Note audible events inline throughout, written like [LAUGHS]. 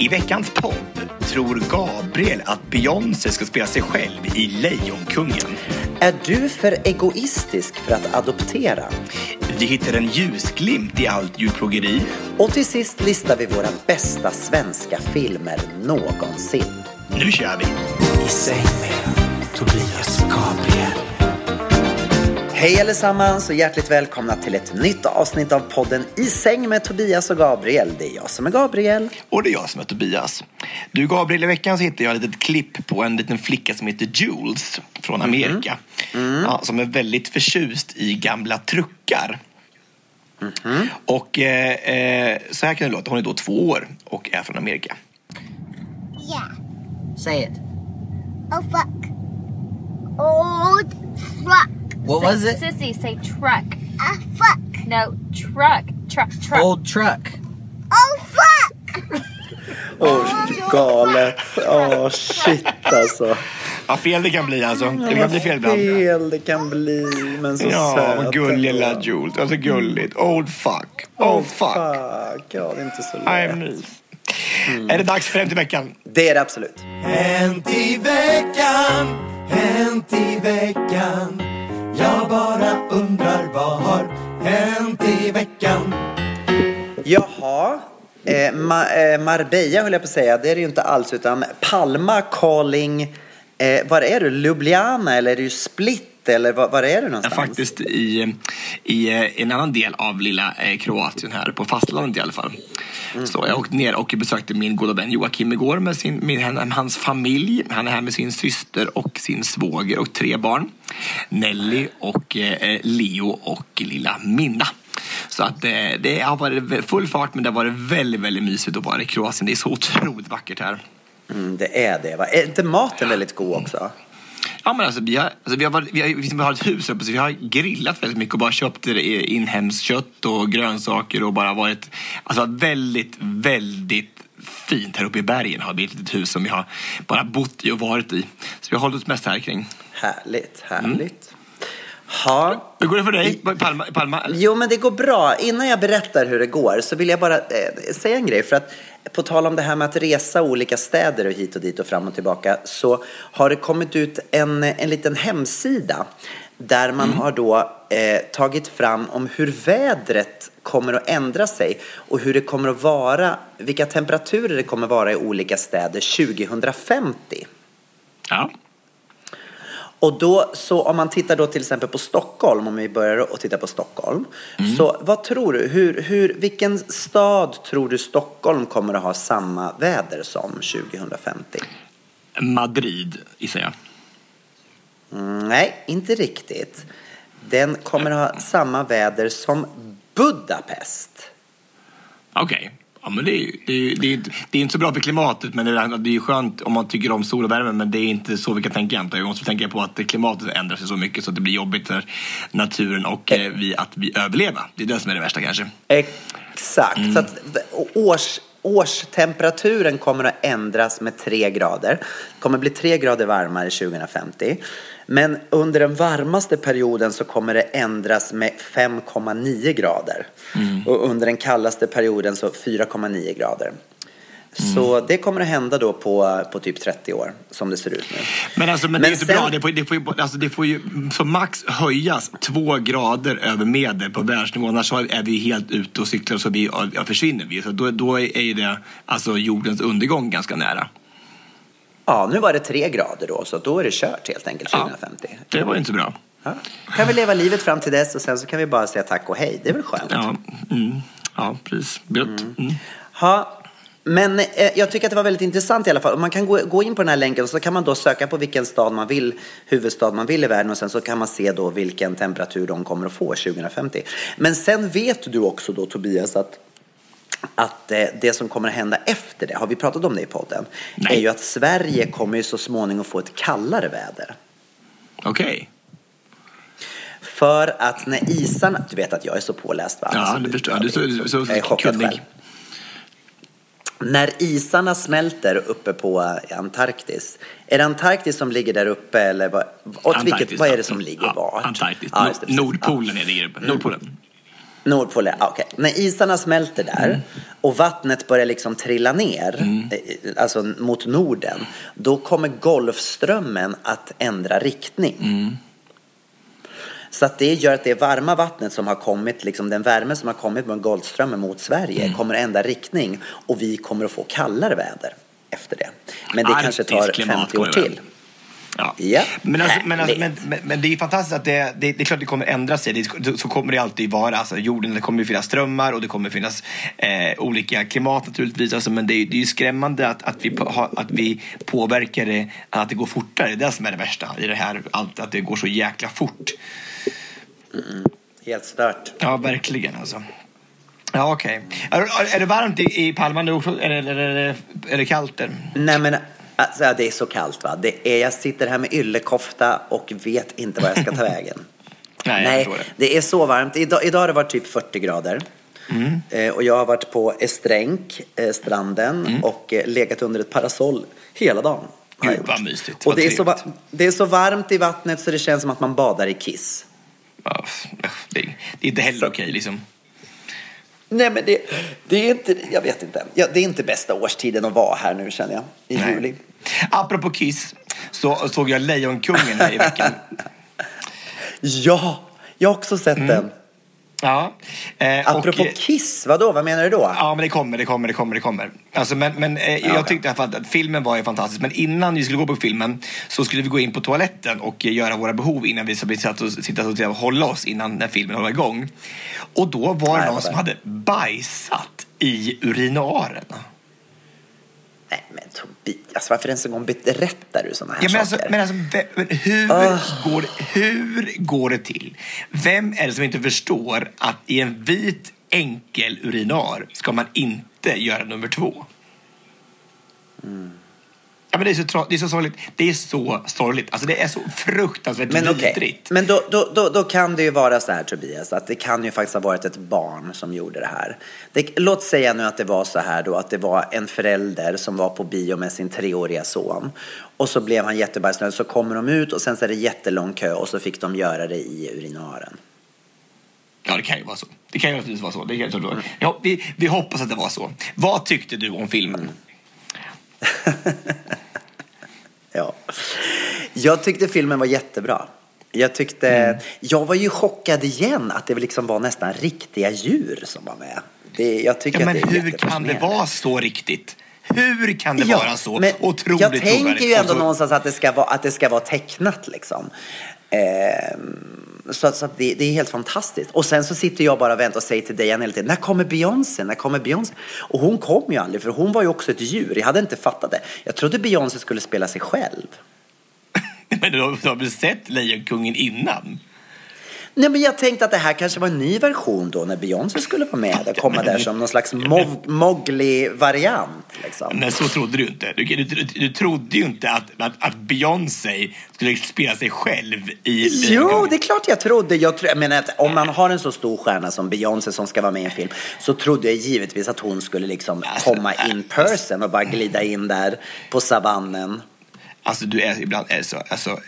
I veckans podd tror Gabriel att Beyoncé ska spela sig själv i Lejonkungen. Är du för egoistisk för att adoptera? Vi hittar en ljusglimt i allt djurplågeri. Och till sist listar vi våra bästa svenska filmer någonsin. Nu kör vi! I säng med Tobias Gabriel. Hej allesammans och hjärtligt välkomna till ett nytt avsnitt av podden I säng med Tobias och Gabriel. Det är jag som är Gabriel. Och det är jag som är Tobias. Du Gabriel, i veckan så hittade jag ett litet klipp på en liten flicka som heter Jules från Amerika. Ja, som är väldigt förtjust i gamla truckar. Och eh, eh, så här kan det låta. Hon är då två år och är från Amerika. Yeah. Say it. Oh fuck. Old truck. What was it? Sissy, say truck. Ah fuck. No, truck. Truck, truck. Old truck. Oh fuck. [LAUGHS] Åh, galet. Åh, shit alltså. Ja, fel det kan bli alltså. Det kan bli fel ibland. fel det kan bli, men så Ja, söt. gullig ändå. lilla Jules. Alltså gulligt. Old fuck. Old fuck. Fuck, ja det är inte så I'm lätt. nice. Är det dags för Hänt i veckan? Det är det absolut. Hänt i veckan, hänt i veckan jag bara undrar vad har hänt i veckan Jaha. Eh, Ma eh, Marbella höll jag på att säga, det är det ju inte alls utan Palma calling, eh, var är du? Ljubljana eller är du Split eller var, var är du Ja, någonstans? faktiskt i, i eh, en annan del av lilla eh, Kroatien här, på fastlandet i alla fall. Så jag åkte ner och besökte min goda vän Joakim igår med, sin, med hans familj. Han är här med sin syster och sin svåger och tre barn. Nelly och eh, Leo och lilla Minna. Så att eh, det har varit full fart men det har varit väldigt, väldigt mysigt att vara i Kroatien. Det är så otroligt vackert här. Mm, det är det va? Är inte maten väldigt god också? Ja, men alltså, vi, har, alltså, vi, har varit, vi, har, vi har ett hus uppe så vi har grillat väldigt mycket och bara köpt eh, inhemskt kött och grönsaker och bara varit alltså, väldigt, väldigt fint här uppe i bergen har vi ett litet hus som vi har bara bott i och varit i. Så vi har hållit oss mest här kring. Härligt, härligt. Ha. Hur går det för dig i Palma? Palma? Jo, men det går bra. Innan jag berättar hur det går så vill jag bara eh, säga en grej. För att på tal om det här med att resa olika städer och hit och dit och fram och tillbaka så har det kommit ut en, en liten hemsida där man har då eh, tagit fram om hur vädret kommer att ändra sig och hur det kommer att vara, vilka temperaturer det kommer att vara i olika städer 2050. Ja. Och då, så om man tittar då till exempel på Stockholm, om vi börjar att titta på Stockholm. Så vad tror du, hur, hur, vilken stad tror du Stockholm kommer att ha samma väder som 2050? Madrid, gissar jag. Mm, nej, inte riktigt. Den kommer att ha samma väder som Budapest. Okej. Ja, men det, är, det, är, det, är, det är inte så bra för klimatet men det är, det är skönt om man tycker om sol och värme men det är inte så vi kan tänka jag. Vi måste tänka på att klimatet ändrar sig så mycket så att det blir jobbigt för naturen och eh, vi att vi överleva. Det är det som är det värsta kanske. Exakt. Så att, års, årstemperaturen kommer att ändras med tre grader. Det kommer bli tre grader varmare 2050. Men under den varmaste perioden så kommer det ändras med 5,9 grader. Och under den kallaste perioden så 4,9 grader. Så det kommer att hända då på, på typ 30 år, som det ser ut nu. Men, alltså, men, det är inte sen- bra. Det får, det, får ju, alltså, det får ju som max höjas två grader över medel på världsnivå. Annars så är vi helt ute och cyklar så vi, ja, försvinner vi. Så då, då är det alltså, jordens undergång ganska nära. Ja, nu var det tre grader då, så då är det kört helt enkelt 2050. Det var inte bra. Ja. Kan vi leva livet fram till dess och sen så kan vi bara säga tack och hej. Det är väl skönt? Ja, mm, ja precis. Blött. Mm. Ha. Men eh, jag tycker att det var väldigt intressant i alla fall. Man kan gå, gå in på den här länken och så kan man då söka på vilken stad man vill, huvudstad man vill i världen och sen så kan man se då vilken temperatur de kommer att få 2050. Men sen vet du också då Tobias att att eh, det som kommer att hända efter det, har vi pratat om det i podden, Nej. är ju att Sverige kommer ju så småningom få ett kallare väder. Okej. För att när isarna, du vet att jag är så påläst va? Ja, Alltså, det förstår jag. Du är så- så jag är chockad kunnig. När isarna smälter uppe på Antarktis, är det Antarktis som ligger där uppe eller vad, åt vilket, vad är det som ligger ja, vart? Antarktis. Ja. Nordpolen är det uppe. Nordpolen. Nordpolen, ja, okej. När isarna smälter där Mm. och vattnet börjar liksom trilla ner, eh, alltså mot Norden, då kommer Golfströmmen att ändra riktning. Mm. Så att det gör att det varma vattnet som har kommit, liksom den värme som har kommit med Golfströmmen mot Sverige Mm. kommer att ändra riktning och vi kommer att få kallare väder efter det. Men det kanske Arktisk tar klimat 50 år till. Ja. Ja, Men, alltså, men, alltså, men, men, men det är fantastiskt att det, det, det är klart det kommer ändra sig. Det, så kommer det alltid vara. Alltså, jorden, det kommer finnas strömmar och det kommer finnas eh, olika klimat naturligtvis. Alltså, men det är, det är ju skrämmande att, att, vi, att vi påverkar det, att det går fortare. Det är det som är det värsta i det här. Allt, att det går så jäkla fort. Helt stört. Ja, verkligen alltså. Ja, okej. Är, är det varmt i, i Palma nu också? Eller, eller, eller är det kallt där? Nej men alltså, det är så kallt va. Det är, jag sitter här med yllekofta och vet inte var jag ska ta [LAUGHS] vägen. Nej, Nej, det. det är så varmt. Idag, idag har det varit typ 40 grader. Mm. Eh, och jag har varit på Estränk, eh, stranden, Mm. och eh, legat under ett parasoll hela dagen. Gud, vad mysigt. Och Vad det är, så, det är så varmt i vattnet så det känns som att man badar i kiss. Ja, det, är- inte heller okej liksom. Nej men det, det är inte, jag vet inte. Ja, det är inte bästa årstiden att vara här nu känner jag, i Nej. juli. Apropå Kiss så såg jag Lejonkungen här i veckan. [LAUGHS] Ja, jag har också sett den. Ja. Eh, Apropå och, Kiss, vadå? Vad menar du då? Ja, men det kommer, det kommer, det kommer, det kommer. Alltså, men men eh, jag okej. tyckte fall att filmen var ju fantastisk. Men innan vi skulle gå på filmen så skulle vi gå in på toaletten och göra våra behov innan vi satt och, sitta och, och hålla oss innan när filmen var igång. Och då var det Nej, någon som hade bajsat i urinoaren. Nej men Tobias, varför ens en gång berättar du sådana här Ja, men alltså, saker? men alltså, ve- men hur, Ah. går, hur går det till? Vem är det som inte förstår att i en vit enkel urinar ska man inte göra nummer två? Ja, men det, är så tra- det är så sorgligt. Det är så sorgligt. Alltså, det är så fruktansvärt Men okej, vidrigt. men då, då, då, då kan det ju vara så här Tobias, att det kan ju faktiskt ha varit ett barn som gjorde det här. Det, låt säga nu att det var så här då, att det var en förälder som var på bio med sin treåriga son. Och så blev han jättebajsnödig, så kommer de ut och sen så är det jättelång kö och så fick de göra det i urinaren. Ja, det kan ju vara så. Det kan ju naturligtvis vara så. Det kan, jag ja, vi, vi hoppas att det var så. Vad tyckte du om filmen? [LAUGHS] Ja. Jag tyckte filmen var jättebra. Jag tyckte, jag var ju chockad igen att det liksom var nästan riktiga djur som var med. Det, jag tycker Ja, men att det är hur kan det vara så riktigt? Hur kan det Ja, vara så men otroligt Jag tänker ju ändå så- någonstans att det ska vara, att det ska vara tecknat liksom. Ehm, så så att det, det är helt fantastiskt. Och sen så sitter jag bara och väntar och säger till Dejan hela tiden, när kommer Beyoncé? När kommer Beyoncé? Och hon kom ju aldrig, för hon var ju också ett djur. Jag hade inte fattat det. Jag trodde Beyoncé skulle spela sig själv. [LAUGHS] Men du har, du har väl sett Lejonkungen innan? Nej, men jag tänkte att det här kanske var en ny version då när Beyoncé skulle vara med och komma där som någon slags Mowgli-variant. Liksom. Nej, så trodde du inte. Du, du, du, du trodde ju inte att, att, att Beyoncé skulle spela sig själv i Jo, det är klart jag trodde. Jag, tro, jag menar att om man har en så stor stjärna som Beyoncé som ska vara med i en film så trodde jag givetvis att hon skulle liksom Alltså, komma in person och bara glida in där på savannen. Alltså, du är ibland är så. Alltså,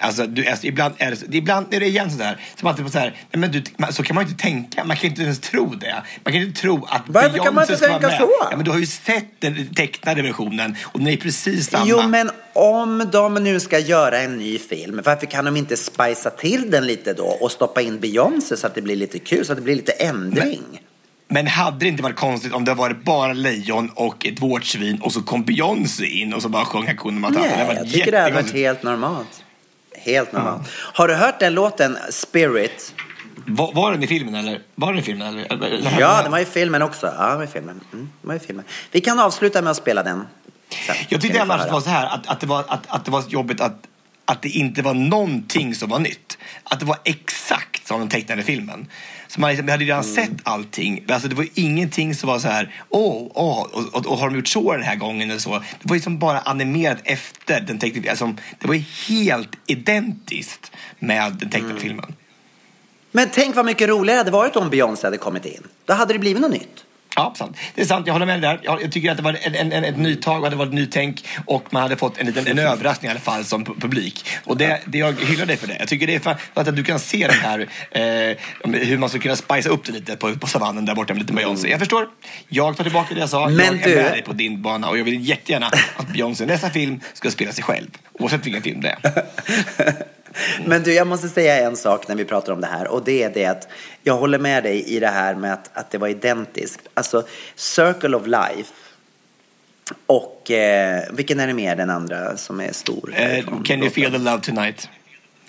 Alltså, du, alltså, ibland, är det, så- ibland är det igen sådär, att det var så här, nej, men du, man, så kan man ju inte tänka. Man kan inte ens tro det. Man kan inte tro att Varför kan man inte ska tänka så? Ja, men du har ju sett den tecknade versionen och den är precis samma. Jo, men om de nu ska göra en ny film, varför kan de inte spicea till den lite då och stoppa in Beyoncé så att det blir lite kul, så att det blir lite ändring? Men hade det inte varit konstigt om det varit bara lejon och ett vårtsvin och så kom Beyoncé in och så bara sjöng Hakuna Matata? Det Nej, var jag tycker det hade varit helt normalt. Helt normalt. Har du hört den låten Spirit? Var, var den i filmen eller? Var den i filmen eller? Ja, den var i filmen också. Ja, den var i filmen. Mm, var i filmen. Vi kan avsluta med att spela den. sen. Jag tyckte annars att det var så här att, att, det var, att, att det var jobbigt att, att det inte var någonting som var nytt. Att det var exakt som den tecknade filmen. Så man liksom, vi hade redan Mm. sett allting. Alltså det var ingenting som var så här, åh, åh, och, och, och har de gjort så den här gången eller så. Det var ju som bara animerat efter den tecknade alltså, Det var helt identiskt med den tecknade Mm. filmen. Men tänk vad mycket roligare det hade varit om Beyoncé hade kommit in. Då hade det blivit något nytt. Ja, sant. Det är sant. Jag håller med dig där. Jag, tycker att det var en, en, en, ett nytag och det var ett nytänk och man hade fått en liten en överraskning i alla fall som pu- publik. Och det, det jag hyllar dig för det. Jag tycker det är för att du kan se den här eh, hur man skulle kunna spicea upp det lite på, på savannen där borta med lite Beyoncé. Jag förstår. Jag tar tillbaka det jag sa. Men jag du- är med dig på din bana och jag vill jättegärna att Beyoncé nästa film ska spela sig själv. Oavsett vilken film det är. [LAUGHS] Men du, jag måste säga en sak när vi pratar om det här och det är det att jag håller med dig i det här med att, att det var identiskt. Alltså, Circle of Life och eh, vilken är det mer den andra som är stor? Härifrån? can you feel the love tonight?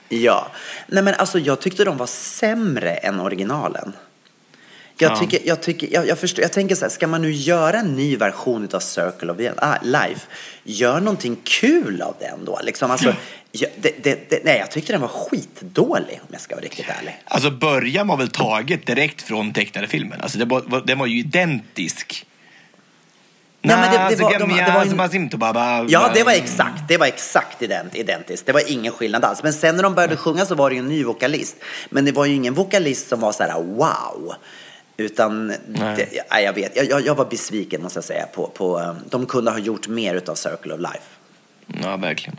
Ja. Nej men alltså jag tyckte de var sämre än originalen. Jag Ja. tycker, jag tycker, jag, jag förstår, jag tänker så här, ska man nu göra en ny version av Circle of ah, Life, gör någonting kul av den då. Liksom, alltså, jag, det, det, det, nej, jag tyckte den var skitdålig om jag ska vara riktigt ärlig. Alltså början var väl taget direkt från tecknade filmen. Alltså det var, den var ju identisk. Ja, men det- det var- de- det var en- Ja, det var exakt, det var exakt ident, identiskt. Det var ingen skillnad alls. Men sen när de började sjunga så var det ju en ny vokalist. Men det var ju ingen vokalist som var så här wow. Utan, det, ja, jag vet, jag, jag, var besviken måste jag säga på, på um, de kunde ha gjort mer utav Circle of Life. Ja, verkligen.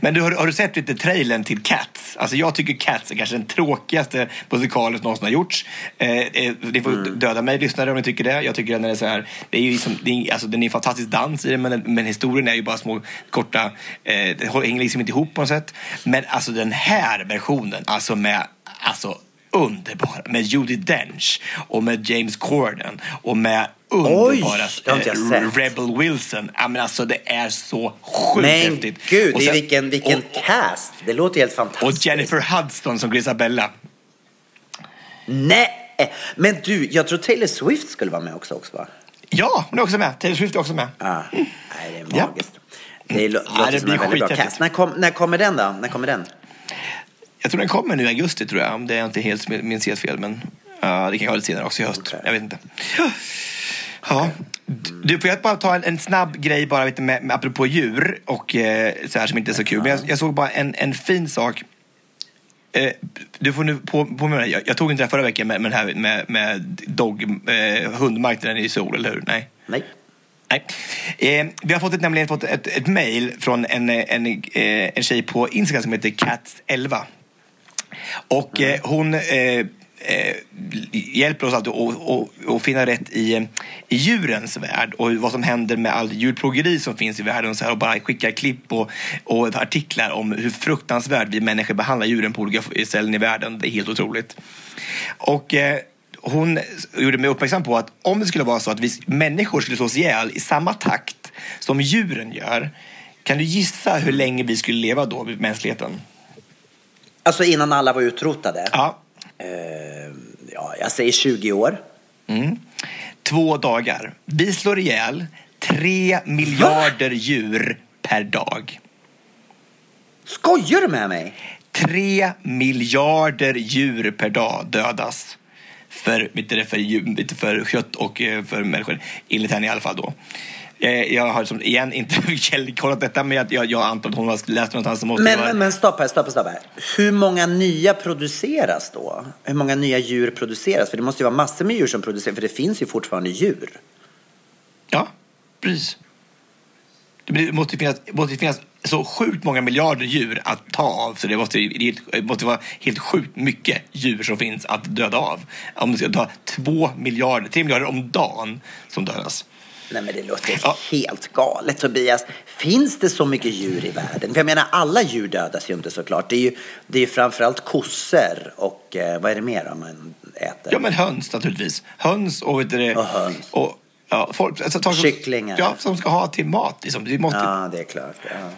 Men du, har, har du sett lite trailern till Cats? Alltså jag tycker Cats är kanske den tråkigaste musikalen som någonsin har gjorts. Eh, eh, ni får Mm. döda mig lyssnare om ni tycker det. Jag tycker den är så här, det är ju liksom, det är, alltså, den är en fantastisk dans i den men, men historien är ju bara små korta, eh, det hänger liksom inte ihop på något sätt. Men alltså den här versionen, alltså med, alltså underbara, med Judi Dench och med James Corden och med underbara jag eh. Rebel Wilson. Ja, men alltså det är så sjukt Men häftigt. gud, Och det är sen- vilken, vilken och, cast. Det låter helt och fantastiskt. Jennifer Hudson som Grisabella. Nej, men du, jag tror Taylor Swift skulle vara med också, också va? Ja, hon är också med. Taylor Swift är också med. Ah, nej, det är Ja. magiskt. Det lå- Ja, låter det som en väldigt bra cast. När, kom, när kommer den då? När kommer den? Jag tror den kommer nu i augusti tror jag. Om det är inte helt minns helt fel. Men ja, det kan vara lite senare också i höst. Okej. Jag vet inte. Ja. Du, får jag bara ta en, en snabb grej bara lite med, med, apropå djur och eh, så här som inte är så kul. Men jag, jag såg bara en, en fin sak. Eh, du får nu på, på mig, jag, jag tog inte det här förra veckan med, med, här, med, med dog, eh, hundmarknaden i Sol, eller hur? Nej. Nej. Nej. Eh, vi har fått ett, nämligen fått ett, ett mejl från en, eh, en, eh, en tjej på Instagram som heter Cats11. Och eh, hon eh, eh, hjälper oss alltid att, finna rätt i, eh, i djurens värld och vad som händer med all djurplågeri som finns i världen och, så här, och bara skickar klipp och, och artiklar om hur fruktansvärt vi människor behandlar djuren på olika ställen i världen. Det är helt otroligt. Och eh, hon gjorde mig uppmärksam på att om det skulle vara så att vi människor skulle slås ihjäl i samma takt som djuren gör kan du gissa hur länge vi skulle leva då, mänskligheten? Alltså innan alla var utrotade? Ja, Eh, ja, jag säger 20 år. Mm. Två dagar. Vi slår ihjäl tre miljarder djur per dag. Skojar du med mig? Tre miljarder djur per dag dödas för, det, för, djur- för kött och eh, för människor. Enligt henne i alla fall då. Eh, Jag har som, igen inte [LAUGHS] källkollat detta men jag, jag, jag antar att hon har läst någonstans som Men, vara... men, stopp här, stopp, stopp här. Hur många nya produceras då? Hur många nya djur produceras? För det måste ju vara massor med djur som produceras, för det finns ju fortfarande djur. Ja, precis. Det måste finnas, måste finnas så sjukt många miljarder djur att ta av så det måste, det måste vara helt sjukt mycket djur som finns att döda av. Om det ska ta två miljarder, tre miljarder om dagen som dödas. Nej men det låter Ja. helt galet Tobias. Finns det så mycket djur i världen? För jag menar alla djur dödas ju inte såklart. Det är ju det är ju framförallt kossor och eh, vad är det mer om man äter? Ja, men höns naturligtvis. Höns och... Vet det, Och höns. Och, ja, folk, alltså, som- Kycklingar. Ja, som ska ha till mat. Liksom. Det måste, Ja, det är klart. Ja.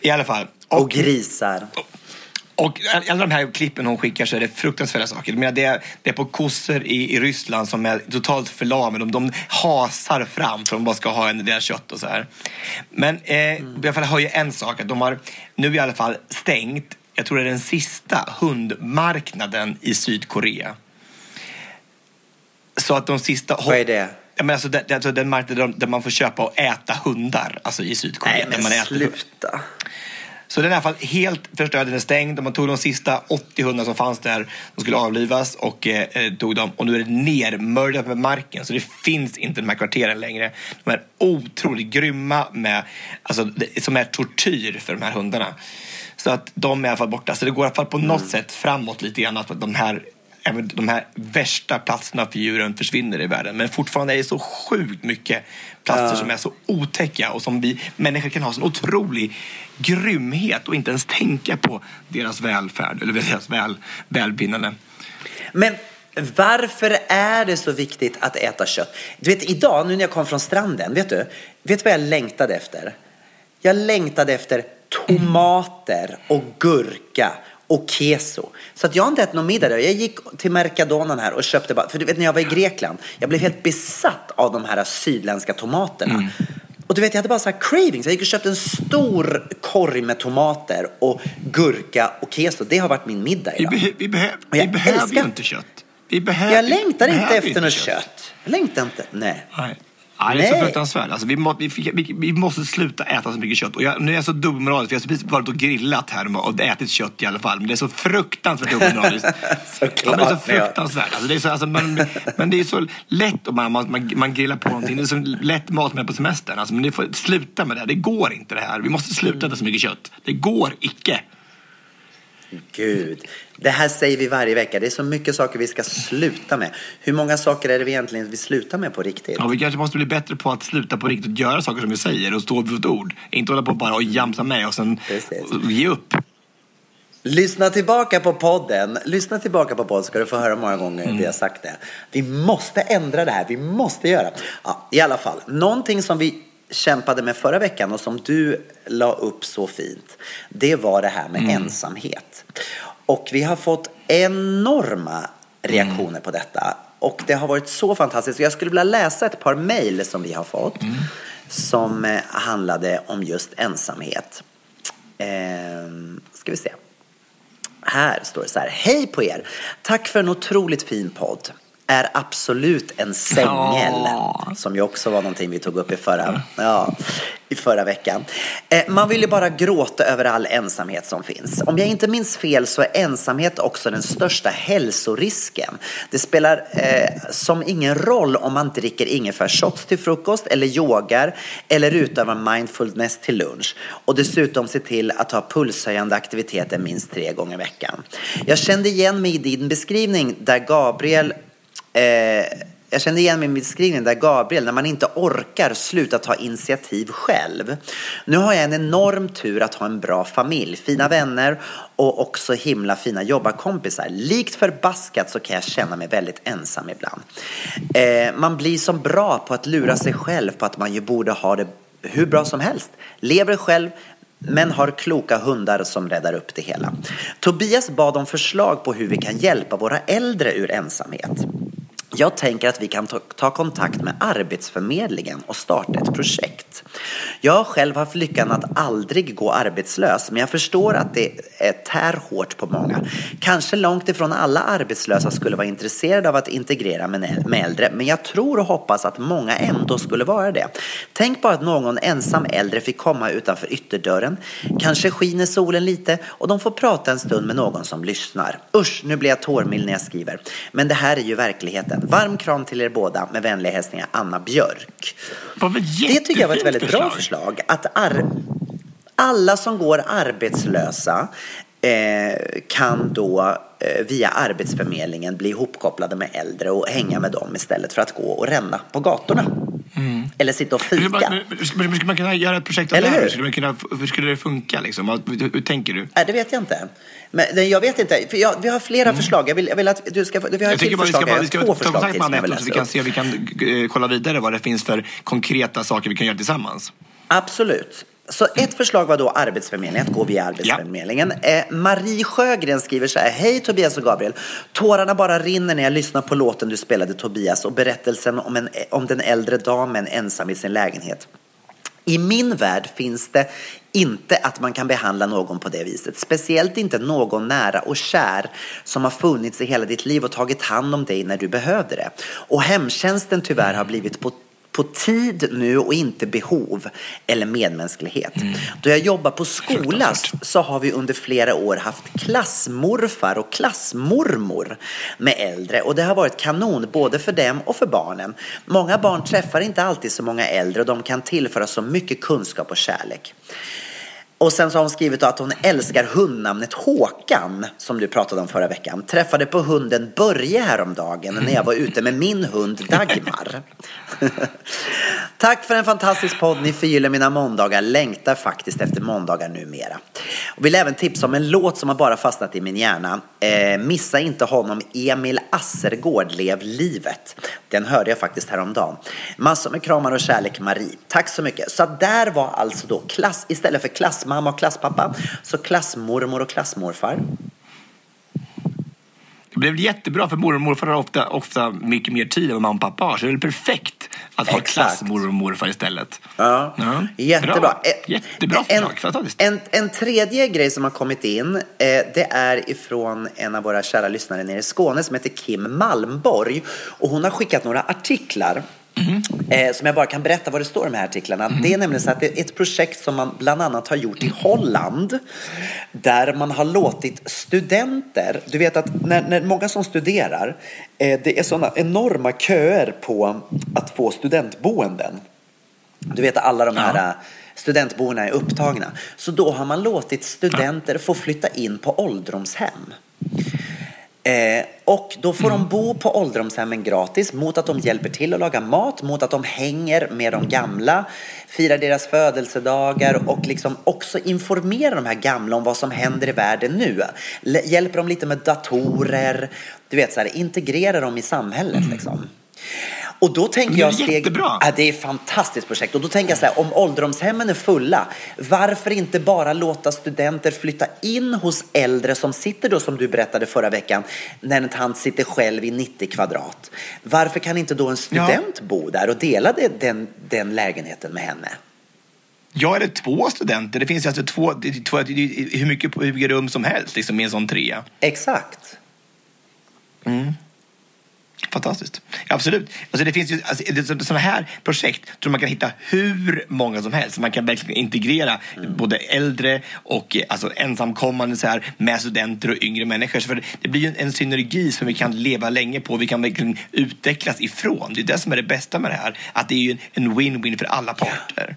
I alla fall. Och grisar. Och alla de här klippen hon skickar så är det fruktansvärda saker. Menar, det, är, det är på kossor i, i Ryssland som är totalt förlamade. De, de hasar fram för att de bara ska ha en del kött och så här. Men eh, i alla fall har ju en sak att de har nu i alla fall stängt, jag tror det är den sista hundmarknaden i Sydkorea. Så att de sista... Vad är det? Ja, men alltså, det, det, alltså den marknaden där, man får köpa och äta hundar, alltså i Sydkorea. Nej där men man äter sluta. Så den är i alla fall helt förstörd, den är stängd. De tog de sista 80 hundar som fanns där, de skulle avlivas och eh, tog dem. Och nu är det nermördat med marken, så det finns inte de här kvarteren längre. De är otroligt grymma, med, alltså, det, som är tortyr för de här hundarna. Så att de är i alla fall borta. Så det går i alla fall på något sätt framåt lite grann, att de här Även de här värsta platserna för djuren försvinner i världen. Men fortfarande är det så sjukt mycket platser som är så otäcka och som vi människor kan ha sån otrolig grymhet och inte ens tänka på deras välfärd eller deras väl, välbefinnande. Men varför är det så viktigt att äta kött? Du vet idag, nu när jag kom från stranden, vet du? Vet du vad jag längtade efter? Jag längtade efter tomater och gurka och keso. Så att jag har inte ätit någon middag där. Jag gick till Mercadonan här och köpte bara, för du vet när jag var i Grekland, jag blev helt besatt av de här sydländska tomaterna. Och du vet, jag hade bara så här cravings. Jag gick och köpte en stor korg med tomater och gurka och keso. Det har varit min middag Vi, idag. behö, vi, behö, Och jag vi behöver ju inte kött. Vi behöver, Jag längtar vi inte efter något kött. Jag längtar inte. Nej. Nej. Nej, det är så fruktansvärt. Alltså, vi, må, vi, vi, vi måste sluta äta så mycket kött. Och jag, nu är jag så dubbelmoralisk, för jag har precis varit och grillat här och ätit kött i alla fall. Men det är så fruktansvärt dubbelmoraliskt. Såklart, [LAUGHS] ja, men det är så fruktansvärt. Alltså, det är så, alltså, man, men det är så lätt om man, man, man grillar på någonting. Det är så lätt mat med på semestern. Alltså, men det får sluta med det. här. Det går inte det här. Vi måste sluta äta så mycket kött. Det går icke. Gud, det här säger vi varje vecka. Det är så mycket saker vi ska sluta med. Hur många saker är det vi egentligen vi slutar med på riktigt? Ja, vi kanske måste bli bättre på att sluta på riktigt göra saker som vi säger och stå för ett ord. Inte hålla på bara och jamsa med och sen och ge upp. Lyssna tillbaka på podden. Lyssna tillbaka på podden ska du få höra många gånger vi har sagt det. Vi måste ändra det här. Vi måste göra. Ja, I alla fall, någonting som vi kämpade med förra veckan och som du la upp så fint. Det var det här med ensamhet. Och vi har fått enorma reaktioner på detta. Och det har varit så fantastiskt. Jag skulle vilja läsa ett par mejl som vi har fått. Som eh, handlade om just ensamhet. Ehm, ska vi se. Här står det så här. Hej på er! Tack för en otroligt fin podd. Är absolut en sängel. Ja. Som ju också var någonting vi tog upp i förra, ja, i förra veckan. Eh, man vill ju bara gråta över all ensamhet som finns. Om jag inte minns fel så är ensamhet också den största hälsorisken. Det spelar eh, som ingen roll om man dricker ingefärsshots till frukost eller yogar eller utövar mindfulness till lunch. Och dessutom se till att ha pulshöjande aktiviteter minst tre gånger i veckan. Jag kände igen mig i din beskrivning där Gabriel Eh, jag kände igen min beskrivning där Gabriel, när man inte orkar, sluta ta initiativ själv. Nu har jag en enorm tur att ha en bra familj, fina vänner och också himla fina jobbarkompisar. Likt förbaskat så kan jag känna mig väldigt ensam ibland. Eh, man blir som bra på att lura sig själv på att man ju borde ha det hur bra som helst. Lever själv, men har kloka hundar som räddar upp det hela. Tobias bad om förslag på hur vi kan hjälpa våra äldre ur ensamhet. Jag tänker att vi kan ta, kontakt med Arbetsförmedlingen och starta ett projekt. Jag har själv haft lyckan att aldrig gå arbetslös, men jag förstår att det är tär hårt på många. Kanske långt ifrån alla arbetslösa skulle vara intresserade av att integrera med äldre, men jag tror och hoppas att många ändå skulle vara det. Tänk bara att någon ensam äldre fick komma utanför ytterdörren. Kanske skiner solen lite och de får prata en stund med någon som lyssnar. Usch, nu blir jag tårmild när jag skriver. Men det här är ju verkligheten. Varm kram till er båda. Med vänliga hälsningar Anna Björk. Det tycker jag var ett väldigt bra förslag. Att alla som går arbetslösa eh, kan då eh, via Arbetsförmedlingen bli ihopkopplade med äldre och hänga med dem istället för att gå och ränna på gatorna. Eller sitta och fika. man- hur skulle hur skulle man kunna göra ett projekt av Eller det här? hur? Skulle, man kunna, hur skulle det funka? Liksom? Hur, hur tänker du? Nej, det vet jag inte. Men jag vet inte. För jag, vi har flera förslag. Jag vill, jag vill att du ska. Vi har Jag tycker bara vi ska, bara, vi ska ta kontakt med efter så vi kan se vi kan eh, kolla vidare vad det finns för konkreta saker vi kan göra tillsammans. Absolut. Så ett förslag var då Arbetsförmedlingen, att gå via Arbetsförmedlingen. Eh, Marie Sjögren skriver så här. Hej Tobias och Gabriel. Tårarna bara rinner när jag lyssnar på låten du spelade Tobias och berättelsen om, en, om den äldre damen ensam i sin lägenhet. I min värld finns det inte att man kan behandla någon på det viset. Speciellt inte någon nära och kär som har funnits i hela ditt liv och tagit hand om dig när du behövde det. Och hemtjänsten tyvärr har blivit på på tid nu och inte behov eller medmänsklighet. Då jag jobbar på skola så har vi under flera år haft klassmorfar och klassmormor med äldre och det har varit kanon både för dem och för barnen. Många barn träffar inte alltid så många äldre och de kan tillföra så mycket kunskap och kärlek. Och sen så har hon skrivit att hon älskar hundnamnet Håkan, som du pratade om förra veckan. Träffade på hunden Börje häromdagen när jag var ute med min hund Dagmar. [LAUGHS] Tack för en fantastisk podd. Ni förgyller mina måndagar. Längtar faktiskt efter måndagar numera. Och vill även tipsa om en låt som har bara fastnat i min hjärna. Eh, missa inte honom, Emil Assergård, Lev livet. Den hörde jag faktiskt häromdagen. Massor med kramar och kärlek, Marie. Tack så mycket. Så där var alltså då klass, istället för klassmamma och klasspappa, så klassmormor och klassmorfar. Det blev jättebra för mormor och morfar har ofta, ofta mycket mer tid än vad mamma och pappa har. Så det är väl perfekt att ha Exakt. klassmormor och morfar istället. Ja. Ja. Jättebra. Bra. Jättebra en, förslag. Fantastiskt. En, en tredje grej som har kommit in, eh, det är ifrån en av våra kära lyssnare nere i Skåne som heter Kim Malmborg. Och hon har skickat några artiklar. Eh, som jag bara kan berätta vad det står i de här artiklarna. Det är nämligen så att det är ett projekt som man bland annat har gjort i Holland. Där man har låtit studenter, du vet att när, när många som studerar, eh, det är sådana enorma köer på att få studentboenden. Du vet alla de här ja. studentboendena är upptagna. Så då har man låtit studenter få flytta in på ålderdomshem. Eh, och då får de bo på ålderdomshemmen gratis mot att de hjälper till att laga mat, mot att de hänger med de gamla, firar deras födelsedagar och liksom också informerar de här gamla om vad som händer i världen nu. Hjälper dem lite med datorer, du vet så här, integrerar dem i samhället liksom. Och då tänker jag steg... jättebra. Ja, det är ett fantastiskt projekt. Och då tänker jag så här, om ålderdomshemmen är fulla, varför inte bara låta studenter flytta in hos äldre som sitter då, som du berättade förra veckan, när en tant sitter själv i 90 kvadrat. Varför kan inte då en student bo där och dela det, den, den lägenheten med henne? Jag är två studenter. Det finns alltså två, två hur, mycket, hur mycket rum som helst liksom, i en sån trea. Exakt. Fantastiskt. Ja, absolut. Alltså det finns ju alltså, sådana här projekt tror man kan hitta hur många som helst. Man kan verkligen integrera både äldre och eh, alltså, ensamkommande så här, med studenter och yngre människor. Så för det blir ju en, en synergi som vi kan leva länge på. Vi kan verkligen utvecklas ifrån. Det är det som är det bästa med det här. Att det är ju en- en win-win för alla parter.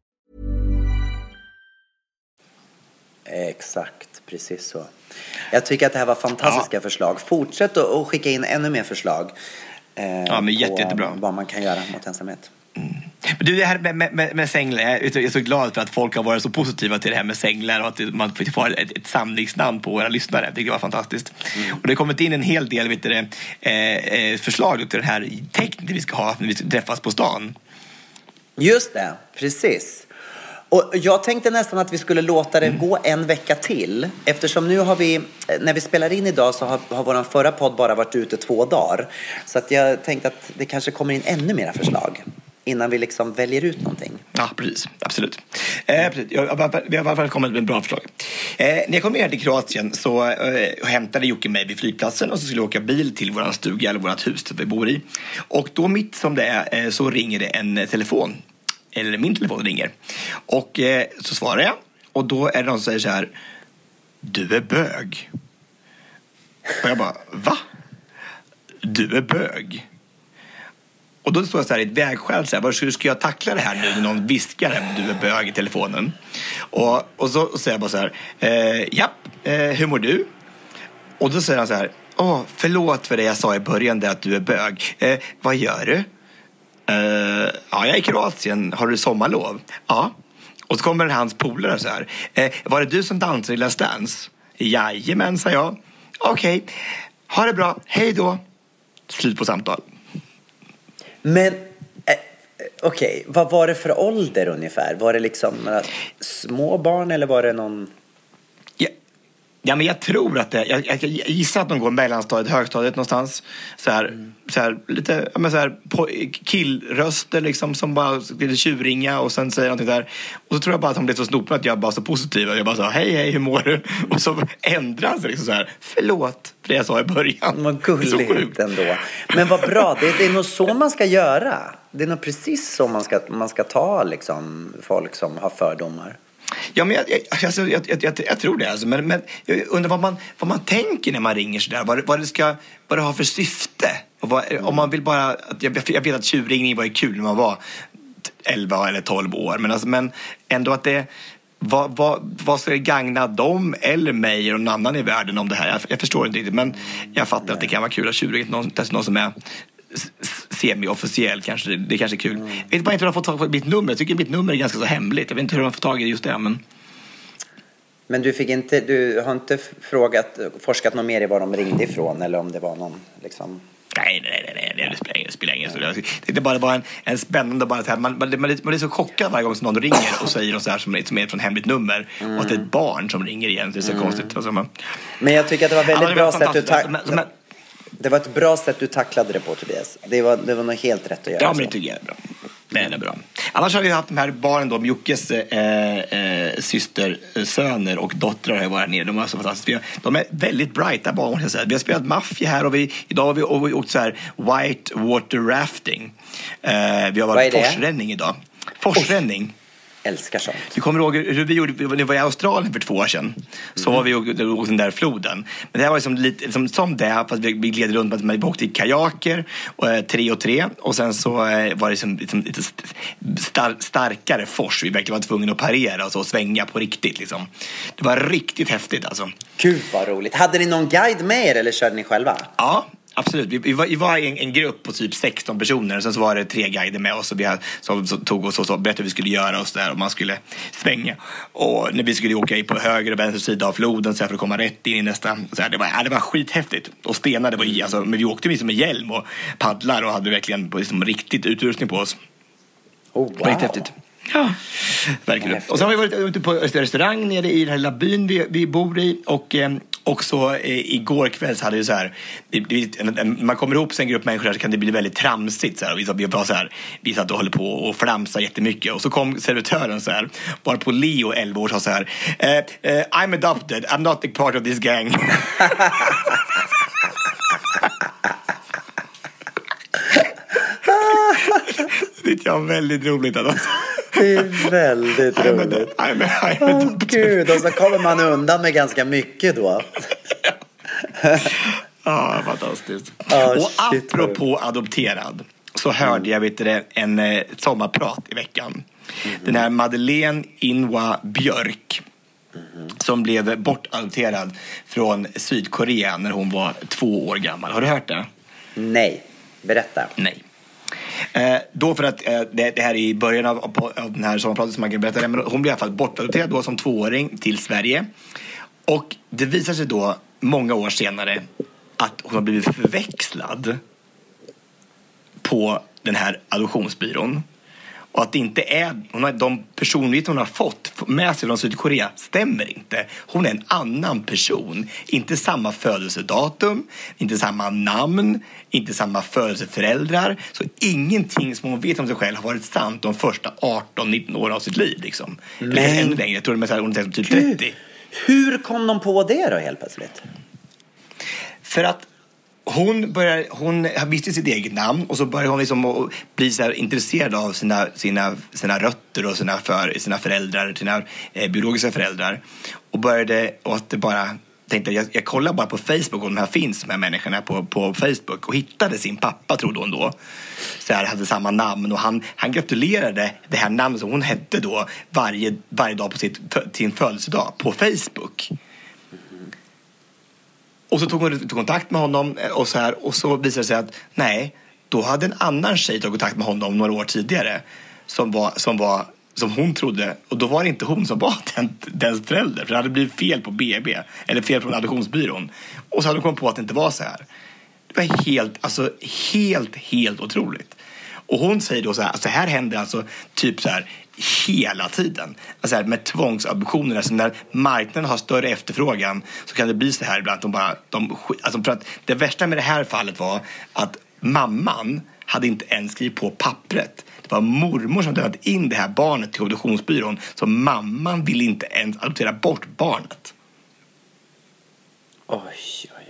Exakt, precis så. Jag tycker att det här var fantastiska förslag. Fortsätt att skicka in ännu mer förslag. Eh, Ja, men jätte, på jättebra. Vad man kan göra mot ensamhet. Men du, det här med, med, med, sänglar, jag är så- glad för att folk har varit så positiva till det här med sänglar och att man får ett, ett samlingsnamn på våra lyssnare. Jag tycker det var fantastiskt. Och det har kommit in en hel del vet du, eh, eh, förslag till den här tecknet vi ska ha när vi ska träffas på stan. Just det, precis. Och jag tänkte nästan att vi skulle låta det gå en vecka till. Eftersom nu har vi, när vi spelar in idag så har, har vår förra podd bara varit ute två dagar. Så att jag tänkte att det kanske kommer in ännu mera förslag. Innan vi liksom väljer ut någonting. Ja, precis. Absolut. Eh, precis. Jag, vi har i alla fall kommit med en bra förslag. Eh, när jag kom ner till Kroatien så eh, hämtade Jocke mig vid flygplatsen och så skulle jag åka bil till vår stuga eller vårt hus där vi bor i. Och då mitt som det är eh, så ringer det en eh, telefon. Eller min telefon ringer. Och eh, så svarar jag och då är det någon som säger så här. Du är bög. Och jag bara, va? Du är bög. Och då står jag så här i ett vägskäl, så här, hur ska, ska jag tackla det här nu när någon viskar att du är bög i telefonen? Och, och så och säger jag bara så här, eh, japp, eh, hur mår du? Och då säger han så här, åh, förlåt för det jag sa i början, det att du är bög. Eh, vad gör du? Uh, ja, jag är i Kroatien, har du sommarlov? Ja. Och så kommer hans polare så här, Uh, var det du som dansade i Let's Dance? Jajamän, sa jag. Okej, ha det bra, hej då. Slut på samtal. Men eh, okej, vad var det för ålder ungefär? Var det liksom några små barn eller var det någon... Ja, men jag tror att det, jag, jag, gissar att de går mellanstadiet, högstadiet någonstans. Så här, så här, lite, ja, men så här, killröster liksom som bara lite tjuringa och sen säger någonting där. Och så tror jag bara att de blev så snopna att jag bara så positiv. Jag bara sa hej hej hur mår du? Och så ändrar sig liksom så här, förlåt för det jag sa i början. Vad är så gulligt ändå. Men vad bra, det, det är nog så man ska göra. Det är nog precis så man ska, man ska ta liksom, folk som har fördomar. Ja, men jag, jag, alltså, jag, jag, jag, tror det. Alltså. Men, men jag undrar vad man, vad man tänker när man ringer sådär. Vad, vad, det ska, vad det har för syfte. Och vad, Om man vill bara... Jag, jag vet att tjurringning var ju kul när man var 11 eller 12 år. Men, alltså, men ändå att det... Vad, vad, vad ska det gagna dem eller mig eller någon annan i världen om det här? Jag, jag förstår inte riktigt. Men jag fattar att det kan vara kul att tjurringa till någon, någon som är semi-officiell. Kanske, det, det kanske är kul. Jag vet bara inte hur de har fått tag på mitt nummer. Jag tycker mitt nummer är ganska så hemligt. Jag vet inte hur de har fått tag i just det. Men... Men du, fick inte, du har inte frågat, forskat något mer i var de ringde ifrån eller om det var någon liksom... Nej, nej, nej, nej, det spelar ingen, det spelar ingen roll. Jag tyckte bara det var en, en spännande bara att här, man, man, man, blir- så chockad varje gång som någon ringer och säger något så här som, är- som är från hemligt nummer och att det är ett barn som ringer igen. Det är så konstigt. Alltså, man, Men jag tycker att det var väldigt Ja, det bra var sätt du fantastiskt. ta- Men- men- Det var ett bra sätt du tacklade det på Tobias. Det var, det var nog helt rätt att göra ja, men det tycker jag är bra. Det är bra. Annars har vi haft de här barnen då, Jockes eh, eh, systersöner och dottrar har varit här nere. De är så fantastiska. De är väldigt brighta barn, jag säga. Vi har spelat maffia här och vi, idag har vi, och vi åkt så här white water rafting. Eh, vi har varit forsränning idag. Forsränning. Älskar sånt. Du kommer ihåg hur vi gjorde, när vi var i Australien för två år sedan. Så Mm. var vi och åkte den där floden. Men det här var liksom lite liksom, som det, fast vi, vi gled runt med, vi åkte i kajaker, och, eh, tre och tre. Och sen så eh, var det liksom, liksom, lite star, starkare fors. Vi verkligen var tvungna att parera och så, och svänga på riktigt. Liksom. Det var riktigt häftigt alltså. Gud vad roligt. Hade ni någon guide med er eller körde ni själva? Ja, Absolut. Vi, vi, var, vi var en, en grupp på typ 16 personer och sen så var det tre guider med oss och vi, hade- som, som tog oss och så berättade hur vi skulle göra och där och man skulle svänga. Och när vi skulle åka in på höger och vänster sida av floden så här för att komma rätt in i nästa. Så här, det, var, ja, det var skithäftigt. Och stenar det var i. Alltså, men vi åkte liksom med hjälm och paddlar och hade verkligen liksom, riktigt utrustning på oss. Oh, Det var riktigt häftigt. Ja, verkligen. Och sen har vi varit ute på restaurang nere i den här lilla byn vi, vi bor i. Och eh, också eh, igår kväll så hade vi så här, det, det, en- en- man kommer ihop sig en grupp människor här så kan det bli väldigt tramsigt. Så här, vi, vi, var så här, vi satt och höll på och flamsade jättemycket. Och så kom servitören så här, bara på Leo, 11 år, sa så här, eh, eh, I'm adopted, I'm not a part of this gang. [LAUGHS] det tyckte jag var väldigt roligt. Alltså. Det är väldigt roligt. I'm, I'm Åh adopted. gud, och så kommer man undan med ganska mycket då. [LAUGHS] Ja, fantastiskt. Ah, och shit, apropå adopterad så hörde jag vet du, en eh, ett sommarprat i veckan. Den här Madeleine Inwa Björk som blev bortadopterad från Sydkorea när hon var två år gammal. Har du hört det? Nej, berätta. Nej. Eh, då för att eh, det, det här är i början av, av, av den här sommarpratet som man kan berätta. Men hon blev i alla fall bortadopterad då som tvååring till Sverige. Och det visar sig då många år senare att hon har blivit förväxlad på den här adoptionsbyrån. Och att det inte är, hon har, de personligheter hon har fått med sig från Sydkorea stämmer inte. Hon är en annan person. Inte samma födelsedatum, inte samma namn, inte samma födelseföräldrar. Så ingenting som hon vet om sig själv har varit sant de första 18-19 åren av sitt liv. Liksom. Eller Men- ännu längre, jag tror är hon är typ Gud. 30. Hur kom de på det då helt plötsligt? För att hon, börjar, hon visste sitt eget namn och så började hon liksom bli så här intresserad av sina, sina, sina rötter och sina, för, sina föräldrar, sina eh, biologiska föräldrar. Och började, och att bara tänkte jag, jag kollar bara på Facebook om de här finns, de här människorna på, på Facebook och hittade sin pappa trodde hon då. Så här, hade samma namn och han, han gratulerade det här namnet som hon hette då varje, varje dag på sitt, sin födelsedag på Facebook. Och så tog hon tog kontakt med honom eh, och så, här, och så visade det sig att nej, då hade en annan tjej tagit kontakt med honom några år tidigare som var, som var som hon trodde, och då var det inte hon som var [LAUGHS] den, dens förälder, för det hade blivit fel på BB, eller fel från adoptionsbyrån. Och så hade hon kommit på att det inte var så här. Det var helt, alltså helt, helt otroligt. Och hon säger då så här, alltså här händer alltså typ så här hela tiden. Alltså här, med tvångsadoptioner, alltså när marknaden har större efterfrågan så kan det bli så här ibland att de bara, de, alltså för att det värsta med det här fallet var att mamman hade inte ens skrivit på pappret. Det var mormor som hade lämnat in det här barnet till adoptionsbyrån så mamman ville inte ens adoptera bort barnet. Oj, oj.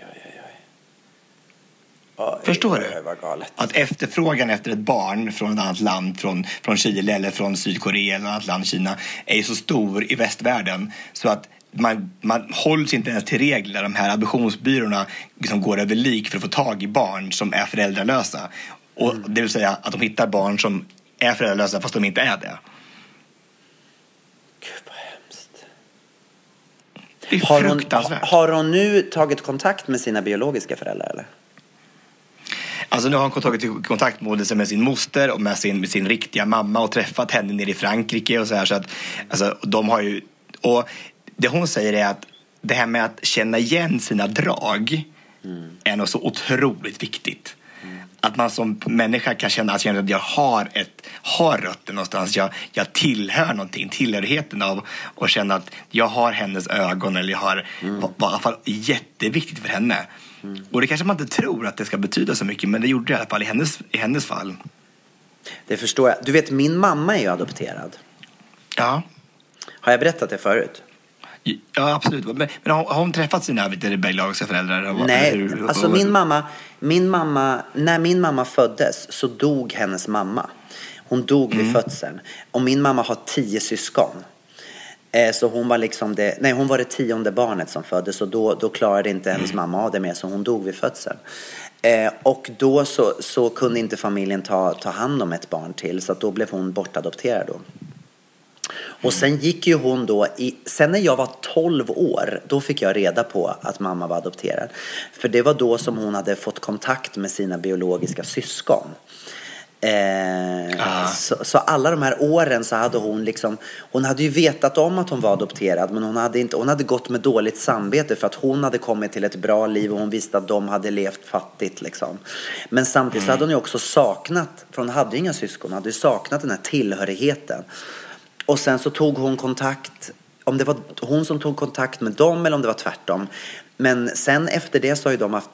Oj, Förstår du? Att efterfrågan efter ett barn från ett annat land, från, från Chile eller från Sydkorea eller annat land, Kina, är så stor i västvärlden så att man, man hålls inte ens till regler. De här adoptionsbyråerna liksom går över lik för att få tag i barn som är föräldralösa. Och, Det vill säga att de hittar barn som är föräldralösa fast de inte är det. Gud vad hemskt. Det är Har hon, har hon nu tagit kontakt med sina biologiska föräldrar eller? Alltså nu har hon tagit kontakt med, med sin moster och med sin, med sin riktiga mamma och träffat henne nere i Frankrike och så här. Så att, alltså, de har ju, och det hon säger är att det här med att känna igen sina drag är något så otroligt viktigt. Att man som människa kan känna, känna att jag har, ett, har rötter någonstans. Jag, jag tillhör någonting, tillhörigheten av att känna att jag har hennes ögon eller jag har, var, var i alla fall jätteviktigt för henne. Och det kanske man inte tror att det ska betyda så mycket men det gjorde det i alla fall i hennes, i hennes fall. Det förstår jag. Du vet, min mamma är ju adopterad. Ja, Har jag berättat det förut? ja absolut. Men, men har, har hon träffat sina biologiska föräldrar? Nej, Hur- alltså hur- min mamma, min mamma, när min mamma föddes så dog hennes mamma. Hon dog vid födseln. Och min mamma har tio syskon. Eh, Så hon var liksom det, nej hon var det tionde barnet som föddes och då, då klarade inte hennes mamma av det mer så hon dog vid födseln. Eh, och då så, så kunde inte familjen ta, ta hand om ett barn till så då blev hon bortadopterad då. Och sen gick ju hon då, i, sen när jag var 12 år, då fick jag reda på att mamma var adopterad. För det var då som hon hade fått kontakt med sina biologiska syskon. Eh, så, så alla de här åren så hade hon liksom, hon hade ju vetat om att hon var adopterad men hon hade, inte, hon hade gått med dåligt samvete för att hon hade kommit till ett bra liv och hon visste att de hade levt fattigt liksom. Men samtidigt så hade hon ju också saknat, för hon hade ju inga syskon, hade ju saknat den här tillhörigheten. Och sen så tog hon kontakt, om det var hon som tog kontakt med dem eller om det var tvärtom. Men sen efter det så har ju de haft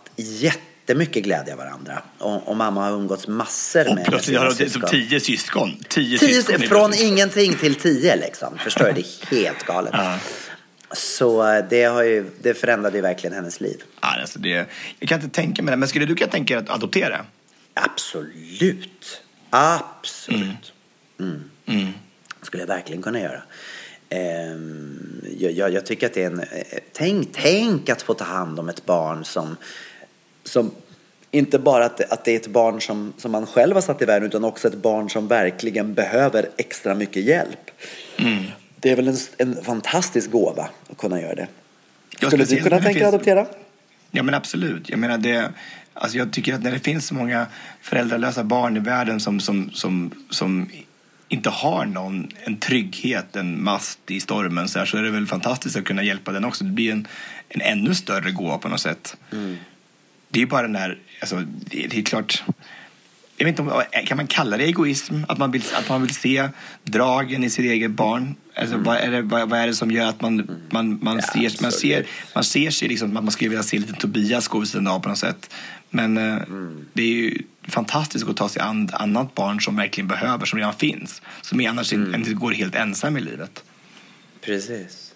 jättemycket glädje av varandra. Och, och mamma har umgåtts massor Och med plötsligt har de som tio syskon. Tio, Tio, syskon från ingenting till tio liksom. Förstår du? Det är helt galet. Så eh, det, har ju, det förändrade ju verkligen hennes liv. Ja, alltså det, jag kan inte tänka mig det. Men skulle du kunna tänka dig att adoptera? Absolut. Absolut. Mm. Mm. skulle jag verkligen kunna göra. Ehm, jag, jag, jag tycker att det är en... Tänk, tänk att få ta hand om ett barn som... som inte bara att det, att det är ett barn som, som man själv har satt i världen utan också ett barn som verkligen behöver extra mycket hjälp. Mm. Det är väl en, en fantastisk gåva att kunna göra det. Skulle du kunna tänka finns- adoptera? Ja men absolut. Jag menar det, alltså jag tycker att när det finns så många föräldralösa barn i världen som, som, som, som inte har någon, en trygghet, en mast i stormen så, här, så är det väl fantastiskt att kunna hjälpa den också. Det blir en, en ännu större gåva på något sätt. Det är ju bara den där, alltså, det, det är klart, jag vet inte om, kan man kalla det egoism? Att man vill, att man vill se dragen i sitt eget barn? Alltså, vad, är det, vad, vad är det som gör att man, man, man, ser, man, ser, man ser sig liksom att man skulle vilja se lite Tobias gå vid sidan av på något sätt. Men eh, det är ju fantastiskt att ta sig an annat barn som verkligen behöver, som redan finns. Som annars inte går helt ensam i livet. Precis.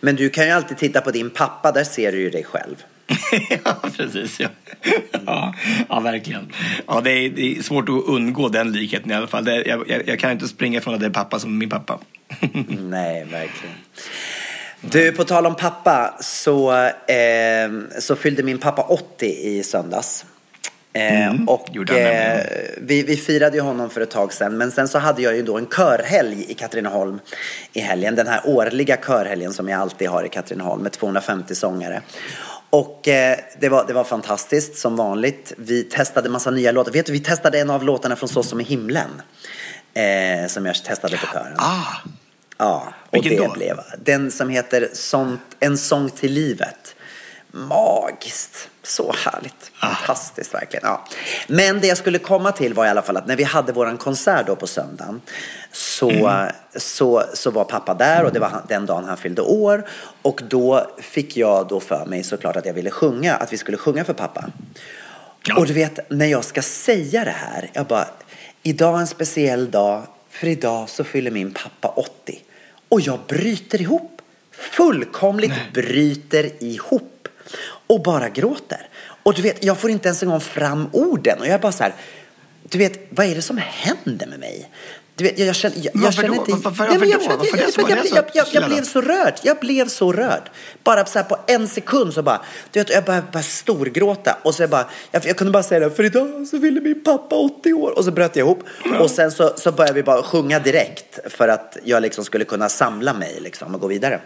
Men du kan ju alltid titta på din pappa, där ser du ju dig själv. [LAUGHS] ja, precis. Ja. Ja, ja, verkligen. Ja, det, är, det är svårt att undgå den likheten i alla fall. Det, jag, jag, jag kan inte springa ifrån att det är pappa som är min pappa. [LAUGHS] Nej, verkligen. Du, på tal om pappa så, eh, så fyllde min pappa 80 i söndags. Eh, Mm, och eh, vi, vi firade ju honom för ett tag sedan men sen så hade jag ju då en körhelg i Katrineholm i helgen. Den här årliga körhelgen som jag alltid har i Katrineholm med 250 sångare. Och eh, det, var, det var fantastiskt som vanligt. Vi testade massa nya låtar. Vet du, vi testade en av låtarna från Så som i himlen. Eh, som jag testade på kören. Ah, Ja, och Vilken det då? blev den som heter sånt, En sång till livet. Magiskt. Så härligt. Ah. Fantastiskt verkligen. Ja. Men det jag skulle komma till var i alla fall att när vi hade våran konsert då på söndagen så, Mm. så, så var pappa där och det var han- den dagen han fyllde år. Och då fick jag då för mig såklart att jag ville sjunga, att vi skulle sjunga för pappa. Ja. Och du vet, när jag ska säga det här, jag bara, idag är en speciell dag, för idag så fyller min pappa 80. Och jag bryter ihop. Fullkomligt bryter ihop. Och bara gråter. Och du vet, jag får inte ens en gång fram orden. Och jag är bara så här, du vet, vad är det som händer med mig? Du vet, jag, jag känner, jag, jag Varför känner då? inte... Varför- Nej, men jag, varför då? för att jag, Varför det jag, jag, blev så rörd. Jag blev så rörd. Bara så här på en sekund så bara, du vet, jag började bara storgråta. Och så jag bara, jag, jag kunde bara säga det, för idag så ville min pappa 80 år. Och så bröt jag ihop. Och sen så, så började vi bara sjunga direkt för att jag liksom skulle kunna samla mig liksom och gå vidare.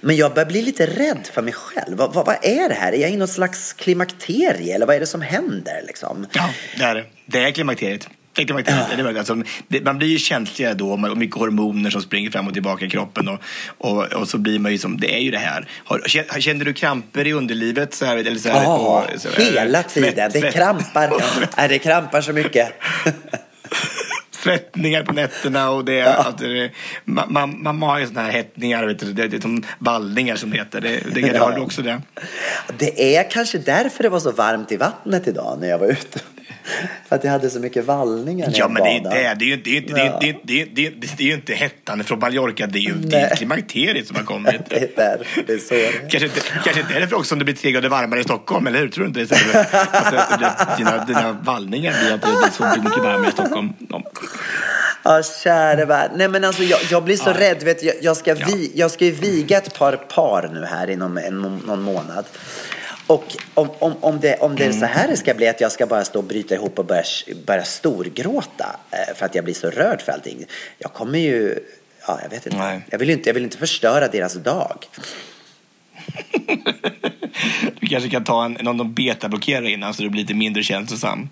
Men jag börjar bli lite rädd för mig själv. Vad, vad, vad är det här? Är jag i något slags klimakterie eller vad är det som händer liksom? Ja, det är det. Det är klimakteriet. Det är klimakteriet. Det är alltså, det, man blir ju känsligare då och mycket hormoner som springer fram och tillbaka i kroppen och, och, och så blir man ju som, det är ju det här. Har, känner- du kramper i underlivet? Så här, eller så här, Ja, och- så här, hela tiden. svett- Det krampar. [LAUGHS] Det krampar så mycket. [LAUGHS] Svettningar på nätterna och det, att det man, man, man har ju såna här hettningar, vet du, det, det som vallningar som det heter. Det, det, det har du också det. Det är kanske därför det var så varmt i vattnet idag när jag var ute. För att jag hade så mycket vallningar när Ja, men det är ju inte, det det är, ju inte hettan från Mallorca. Det är ju det är klimakteriet som har kommit. [LAUGHS] Det är där. Det är så det är. Kanske inte, kanske inte är det för också om det blir tre grader varmare i Stockholm, eller hur? Tror du inte det? Så att det- att det- Dina, dina vallningar blir att det blir så mycket varmare i Stockholm. Ja. Ja, käre värld. Nej, men alltså, jag, jag blir så Ja. rädd. Vet, jag, jag, ska vi, jag ska ju viga ett par par nu här inom en, någon månad. Och om, om, om det, om det är så här det ska bli, att jag ska bara stå och bryta ihop och börja, börja storgråta eh, för att jag blir så rörd för allting. Jag kommer ju Ja, jag vet inte. Nej. Jag vill inte, jag vill inte förstöra deras dag. [LAUGHS] Du kanske kan ta en, någon betablockerare innan så du blir lite mindre känslosam.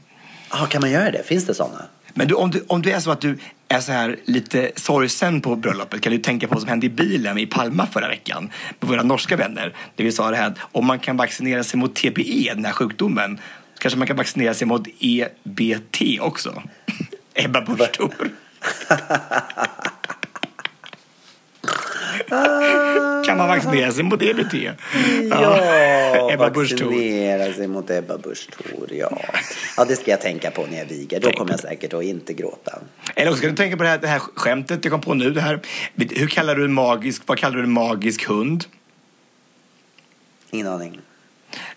Ah, kan man göra det? Finns det sådana? Men du, om, du, om du är så att du är så här lite sorgsen på bröllopet kan du tänka på vad som hände i bilen i Palma förra veckan med våra norska vänner. Det vi sa det här att om man kan vaccinera sig mot TBE, den här sjukdomen, så kanske man kan vaccinera sig mot EBT också. [LAUGHS] Ebba Busch Thor. [LAUGHS] kan man vaccinera sig mot EBT? Ja, [LAUGHS] Ebba vaccinera sig mot Ebba Busch Thor, ja. Ja, det ska jag tänka på när jag viger. Då kommer jag säkert att inte gråta. Eller också kan du tänka på det här, det här skämtet jag kom på nu. Det här. Hur kallar du en magisk, vad kallar du en magisk hund? Ingen aning.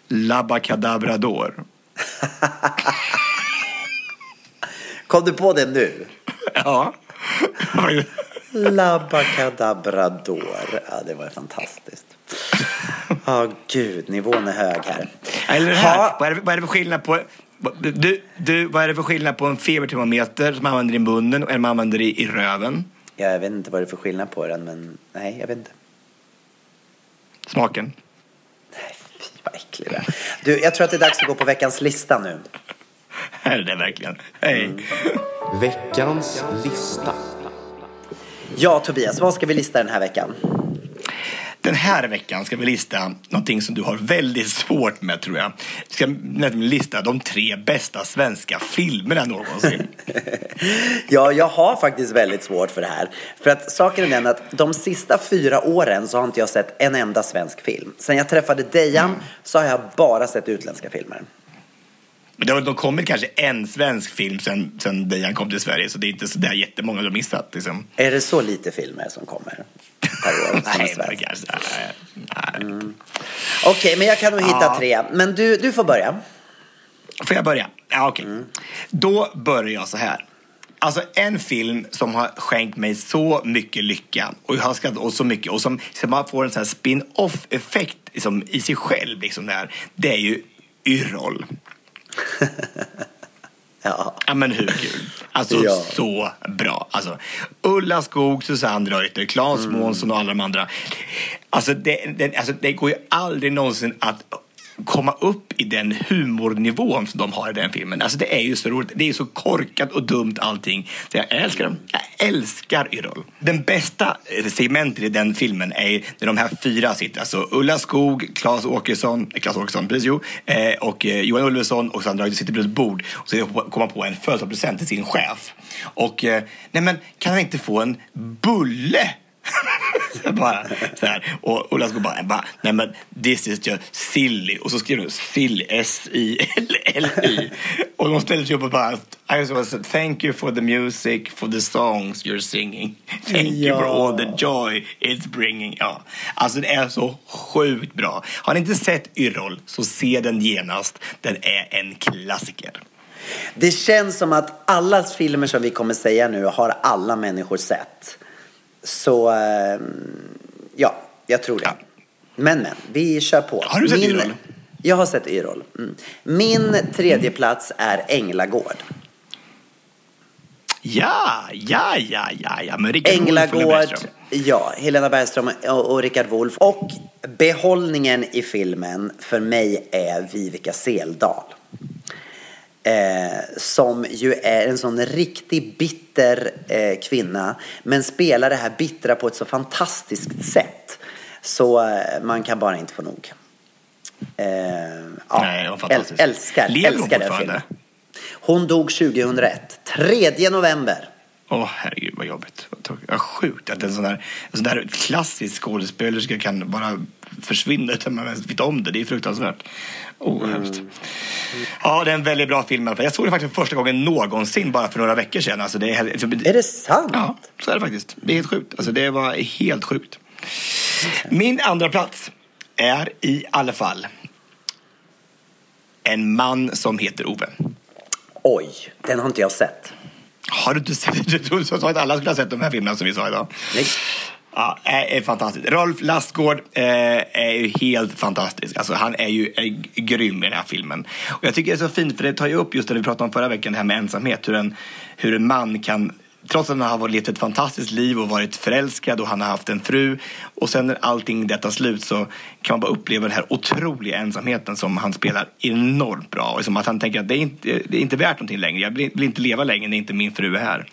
Labakadabrador. [LAUGHS] Kom du på det nu? Ja. [LAUGHS] Labakadabrador. Ja, det var fantastiskt. Ja, gud, nivån är hög här. Eller det här. Ha. Vad är, det, vad är det för skillnad på... Du, du, vad är det för skillnad på en febertermometer som man använder i munnen och en man använder i, i röven? Ja, jag vet inte vad det är för skillnad på den, men nej, jag vet inte. Smaken? Fy, vad äcklig du är. Du, jag tror att det är dags att gå på veckans lista nu. [LAUGHS] Är det det verkligen? Hej. Veckans lista. Ja, Tobias, vad ska vi lista den här veckan? Den här veckan ska vi lista någonting som du har väldigt svårt med tror jag. Vi ska nämligen lista de tre bästa svenska filmerna någonsin. [LAUGHS] Ja, jag har faktiskt väldigt svårt för det här. För att saken är den att de sista fyra åren så har inte jag sett en enda svensk film. Sen jag träffade Dejan så har jag bara sett utländska filmer. Det har de kommit kanske en svensk film sen, sen Dejan kom till Sverige så det är inte så där jättemånga du har missat. Liksom. Är det så lite filmer som kommer år? [LAUGHS] Nej, men svenska? kanske, nej, nej. Okej, men jag kan nog hitta Ja. tre. Men du, du får börja. Får jag börja? Ja, okej. Då börjar jag så här. Alltså en film som har skänkt mig så mycket lycka och jag har skrattat åt så mycket och som, som får en sån här spin-off effekt liksom, i sig själv. Liksom där, det är ju Yrrol. [LAUGHS] Ja. Ja men hur kul? Alltså Ja. så bra. Alltså, Ulla Skog, Susanne Reuter, Claes Mm. Månsson och alla de andra. Alltså det, det, alltså det går ju aldrig någonsin att komma upp i den humornivån som de har i den filmen. Alltså det är ju så roligt. Det är så korkat och dumt allting. Så jag älskar dem. Jag älskar Yrrol. Den bästa segmentet i den filmen är när de här fyra sitter. Alltså Ulla Skog, Claes Åkesson, eh, Claes Åkesson, precis jo, eh, och eh, Johan Ulveson och Sandra Reuter sitter vid ett bord och så kommer på en födelsedagspresent till sin chef. Och nej men kan han inte få en bulle? [LAUGHS] bara så här. Och Ulla Skog bara, bara, nej men this is just silly. Och så skriver hon silly, S-I-L-L-Y. och de ställer sig upp och bara, I just say thank you for the music, for the songs you're singing. Thank you for all the joy it's bringing. Ja. Alltså det är så sjukt bra. Har ni inte sett Yrrol så se den genast. Den är en klassiker. Det känns som att alla filmer som vi kommer säga nu har alla människor sett. Så, eh, ja, jag tror det. Men, men, vi kör på. Har du sett Yrrol? Jag har sett Yrrol. Mm. Min tredje plats är Änglagård. Ja, ja, ja, ja, ja. Men Rickard Änglagård, Bergström. ja, Helena Bergström och, och Rickard Wolff. Och behållningen i filmen för mig är Vivica Seldal. Eh, som ju är en sån riktig bitter eh, kvinna men spelar det här bittra på ett så fantastiskt sätt så eh, man kan bara inte få nog. Eh, ja, Nej, det var fantastiskt. äl- älskar, Lever hon älskar den fortfarande? filmen. Hon dog 2001, 3 november. Åh herregud vad jobbigt. Vad sjukt att en sån där, en sån där klassisk skådespelerska kan bara försvinna utan man ens vet om det. Det är fruktansvärt. Oh, hemskt. Ja, det är en väldigt bra film. Jag såg det faktiskt för första gången någonsin bara för några veckor sedan. Alltså, det är, helt- Är det sant? Ja, så är det faktiskt. Det är helt sjukt. Alltså, det var helt sjukt. Min andra plats är i alla fall en man som heter Ove. Oj, den har inte jag sett. Har du inte sett? [LAUGHS] Du trodde att alla skulle ha sett de här filmerna som vi sa idag. Nej. Ja, eh, är, fantastiskt. Rolf Lassgård eh, är ju helt fantastisk. Alltså, han är ju eh, är grym i den här filmen. Och jag tycker det är så fint för det tar ju upp just det vi pratade om förra veckan, det här med ensamhet. Hur en, hur en man kan trots att han har levt ett fantastiskt liv och varit förälskad och han har haft en fru och sen när allting detta slut så kan man bara uppleva den här otroliga ensamheten som han spelar enormt bra. Och som att han tänker att det är inte, det är inte värt någonting längre. Jag vill inte leva längre när inte min fru är här.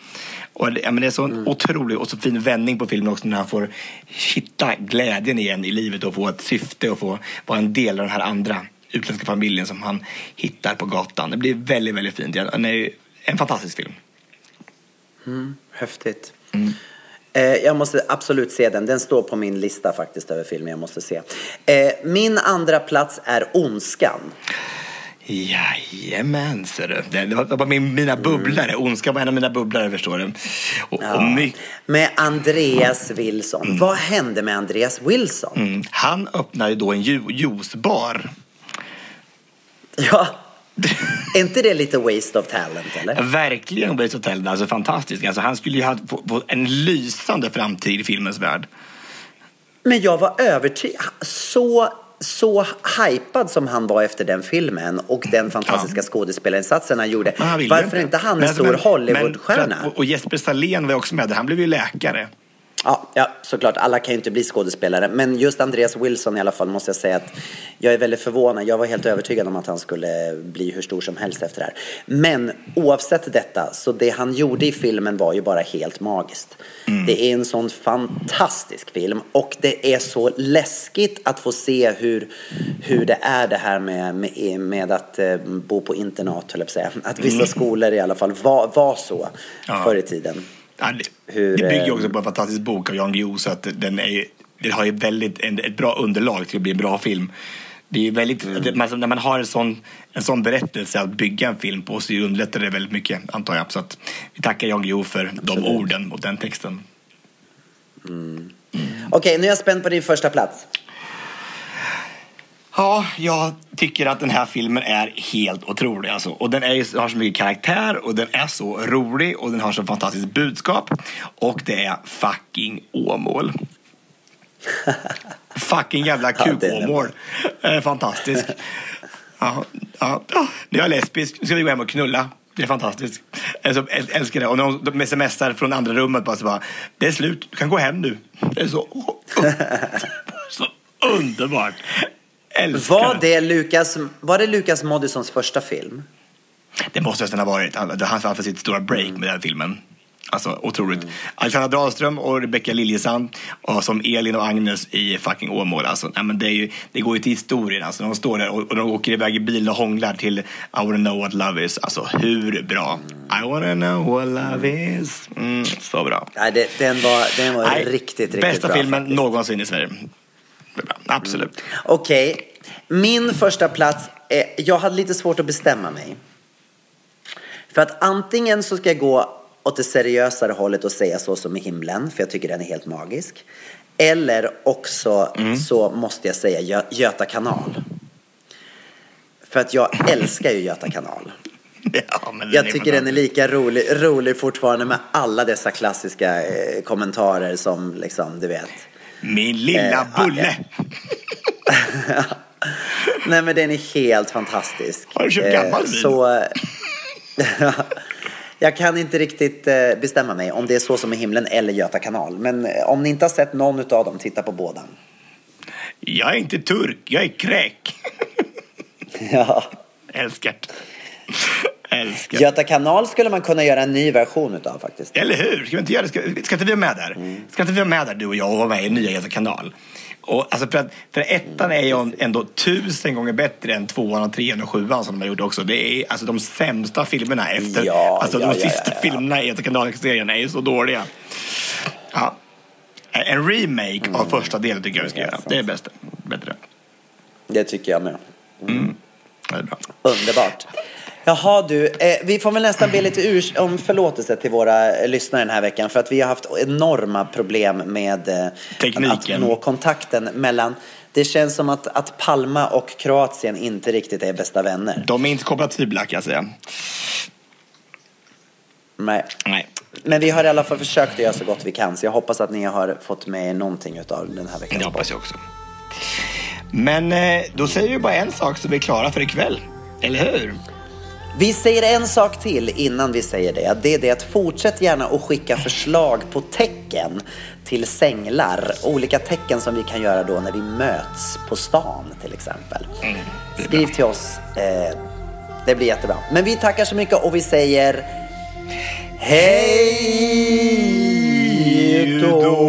Och det, men det är så en otrolig och så fin vändning på filmen också när han får hitta glädjen igen i livet och få ett syfte och få vara en del av den här andra utländska familjen som han hittar på gatan. Det blir väldigt, väldigt fint. Den är en fantastisk film. Mm, häftigt. Eh, jag måste absolut se den. Den står på min lista faktiskt över filmer jag måste se. Eh, min andra plats är Ondskan. Jajamän, ser du. Det det var bara min, mina bubblare. Ondska var en av mina bubblare, förstår du. Och, och my, Med Andreas Wilson. Vad hände med Andreas Wilson? mm, han öppnade då en ju- juicebar. Ja. är inte det lite waste of talent eller? Verkligen Waste Hotel, alltså fantastisk. Alltså, han skulle ju ha få, få en lysande framtid i filmens värld. Men jag var övertygad. Så, så hypad som han var efter den filmen och den fantastiska skådespelarinsatsen han gjorde. Han Varför inte han en stor Hollywoodstjärna? Och Jesper Salén var också med där. Han blev ju läkare. Ja, ja, såklart. Alla kan ju inte bli skådespelare. Men just Andreas Wilson i alla fall måste jag säga att jag är väldigt förvånad. Jag var helt övertygad om att han skulle bli hur stor som helst efter det här. Men oavsett detta, så det han gjorde i filmen var ju bara helt magiskt. Det är en sån fantastisk film och det är så läskigt att få se hur, hur det är det här med, med, med att eh, bo på internat, höll jag på att säga. Att vissa Mm. skolor i alla fall var, var så Ja. förr i tiden. Ja, det, Hur, det bygger också på en fantastisk bok av Jan Guillou så att den är, det har ju väldigt, en, ett bra underlag till att bli en bra film. Det är väldigt, Mm. man, när man har en sån, en sån berättelse att bygga en film på så underlättar det väldigt mycket antar jag. Så att vi tackar Jan Guillou för de orden och den texten. Okej, nu är jag spänd på din första plats. Ja, jag tycker att den här filmen är helt otrolig. Alltså. Och den är, har så mycket karaktär och den är så rolig och den har så fantastiskt budskap. Och det är fucking Åmål. [LAUGHS] fucking jävla Ja, kuk-Åmål. Eh, Fantastisk. Ja, ja. ja. När jag är lesbisk ska vi gå hem och knulla. Det är fantastiskt. Jag älskar det. Och när de smsar från andra rummet bara så bara, det är slut, du kan gå hem nu. Det är så, [LAUGHS] så underbart. Älskar Var det Lukas, var det Lukas Moodyssons första film? Det måste nästan ha varit. Han, han hade sitt stora break med den filmen. Alltså otroligt. Mm. Alexandra Dahlström och Rebecca Liljesand och som Elin och Agnes i fucking Åmål. Alltså, nej, men det, är ju, det går ju till historien. Alltså, de står där och, och de åker iväg i bil och hånglar till I wanna know what love is. Alltså hur bra? I wanna know what love is. Mm, så bra. Nej, det, den var, den var Nej, riktigt, riktigt Bästa bra. filmen faktiskt. någonsin i Sverige. Absolut. Okej, min första plats, är, jag hade lite svårt att bestämma mig. För att antingen så ska jag gå åt det seriösare hållet och säga så som i himlen, för jag tycker den är helt magisk. Eller också Mm. så måste jag säga Gö- Göta kanal. För att jag älskar ju Göta kanal. [LAUGHS] Ja, men Jag tycker den är lika rolig, rolig fortfarande med alla dessa klassiska eh, kommentarer som liksom, du vet. Min lilla Eh, bulle. [LAUGHS] Nej men den är helt fantastisk. Har du köpt Eh, gammal vin? Så... [LAUGHS] jag kan inte riktigt eh, bestämma mig om det är så som i himlen eller Göta kanal. Men eh, om ni inte har sett någon av dem, titta på båda. Jag är inte turk, jag är kräk. [LAUGHS] Ja. Älskar det. Älskar Göta kanal skulle man kunna göra en ny version utav faktiskt. Eller hur? Ska vi inte göra det? Ska, ska inte vi vara med där? Ska inte vi vara med där, du och jag, och vara med i nya Göta kanal? Och, alltså för, att, för ettan är ju ändå tusen gånger bättre än tvåan, och trean och sjuan som de gjort också. Det är alltså de sämsta filmerna efter... Ja, alltså ja, de ja, sista filmerna i Göta kanal-serien är ju så dåliga. Ja. En remake av första delen tycker jag vi ska göra. Det är bäst. Bättre. Det tycker jag med. Det är bra. Underbart. Jaha du, eh, vi får väl nästan be lite urs- om förlåtelse till våra lyssnare den här veckan för att vi har haft enorma problem med eh, att nå kontakten mellan det känns som att, att Palma och Kroatien inte riktigt är bästa vänner. De är inte kompatibla kan jag säga. Nej. Nej. Men vi har i alla fall försökt att göra så gott vi kan så jag hoppas att ni har fått med er någonting av den här veckan. Det hoppas jag också. Men eh, då säger vi bara en sak så vi är klara för ikväll. Eller hur? Vi säger en sak till innan vi säger det. Det är det att fortsätt gärna att skicka förslag på tecken till sänglar. Olika tecken som vi kan göra då när vi möts på stan till exempel. Skriv till oss. Eh, det blir jättebra. Men vi tackar så mycket och vi säger hej då.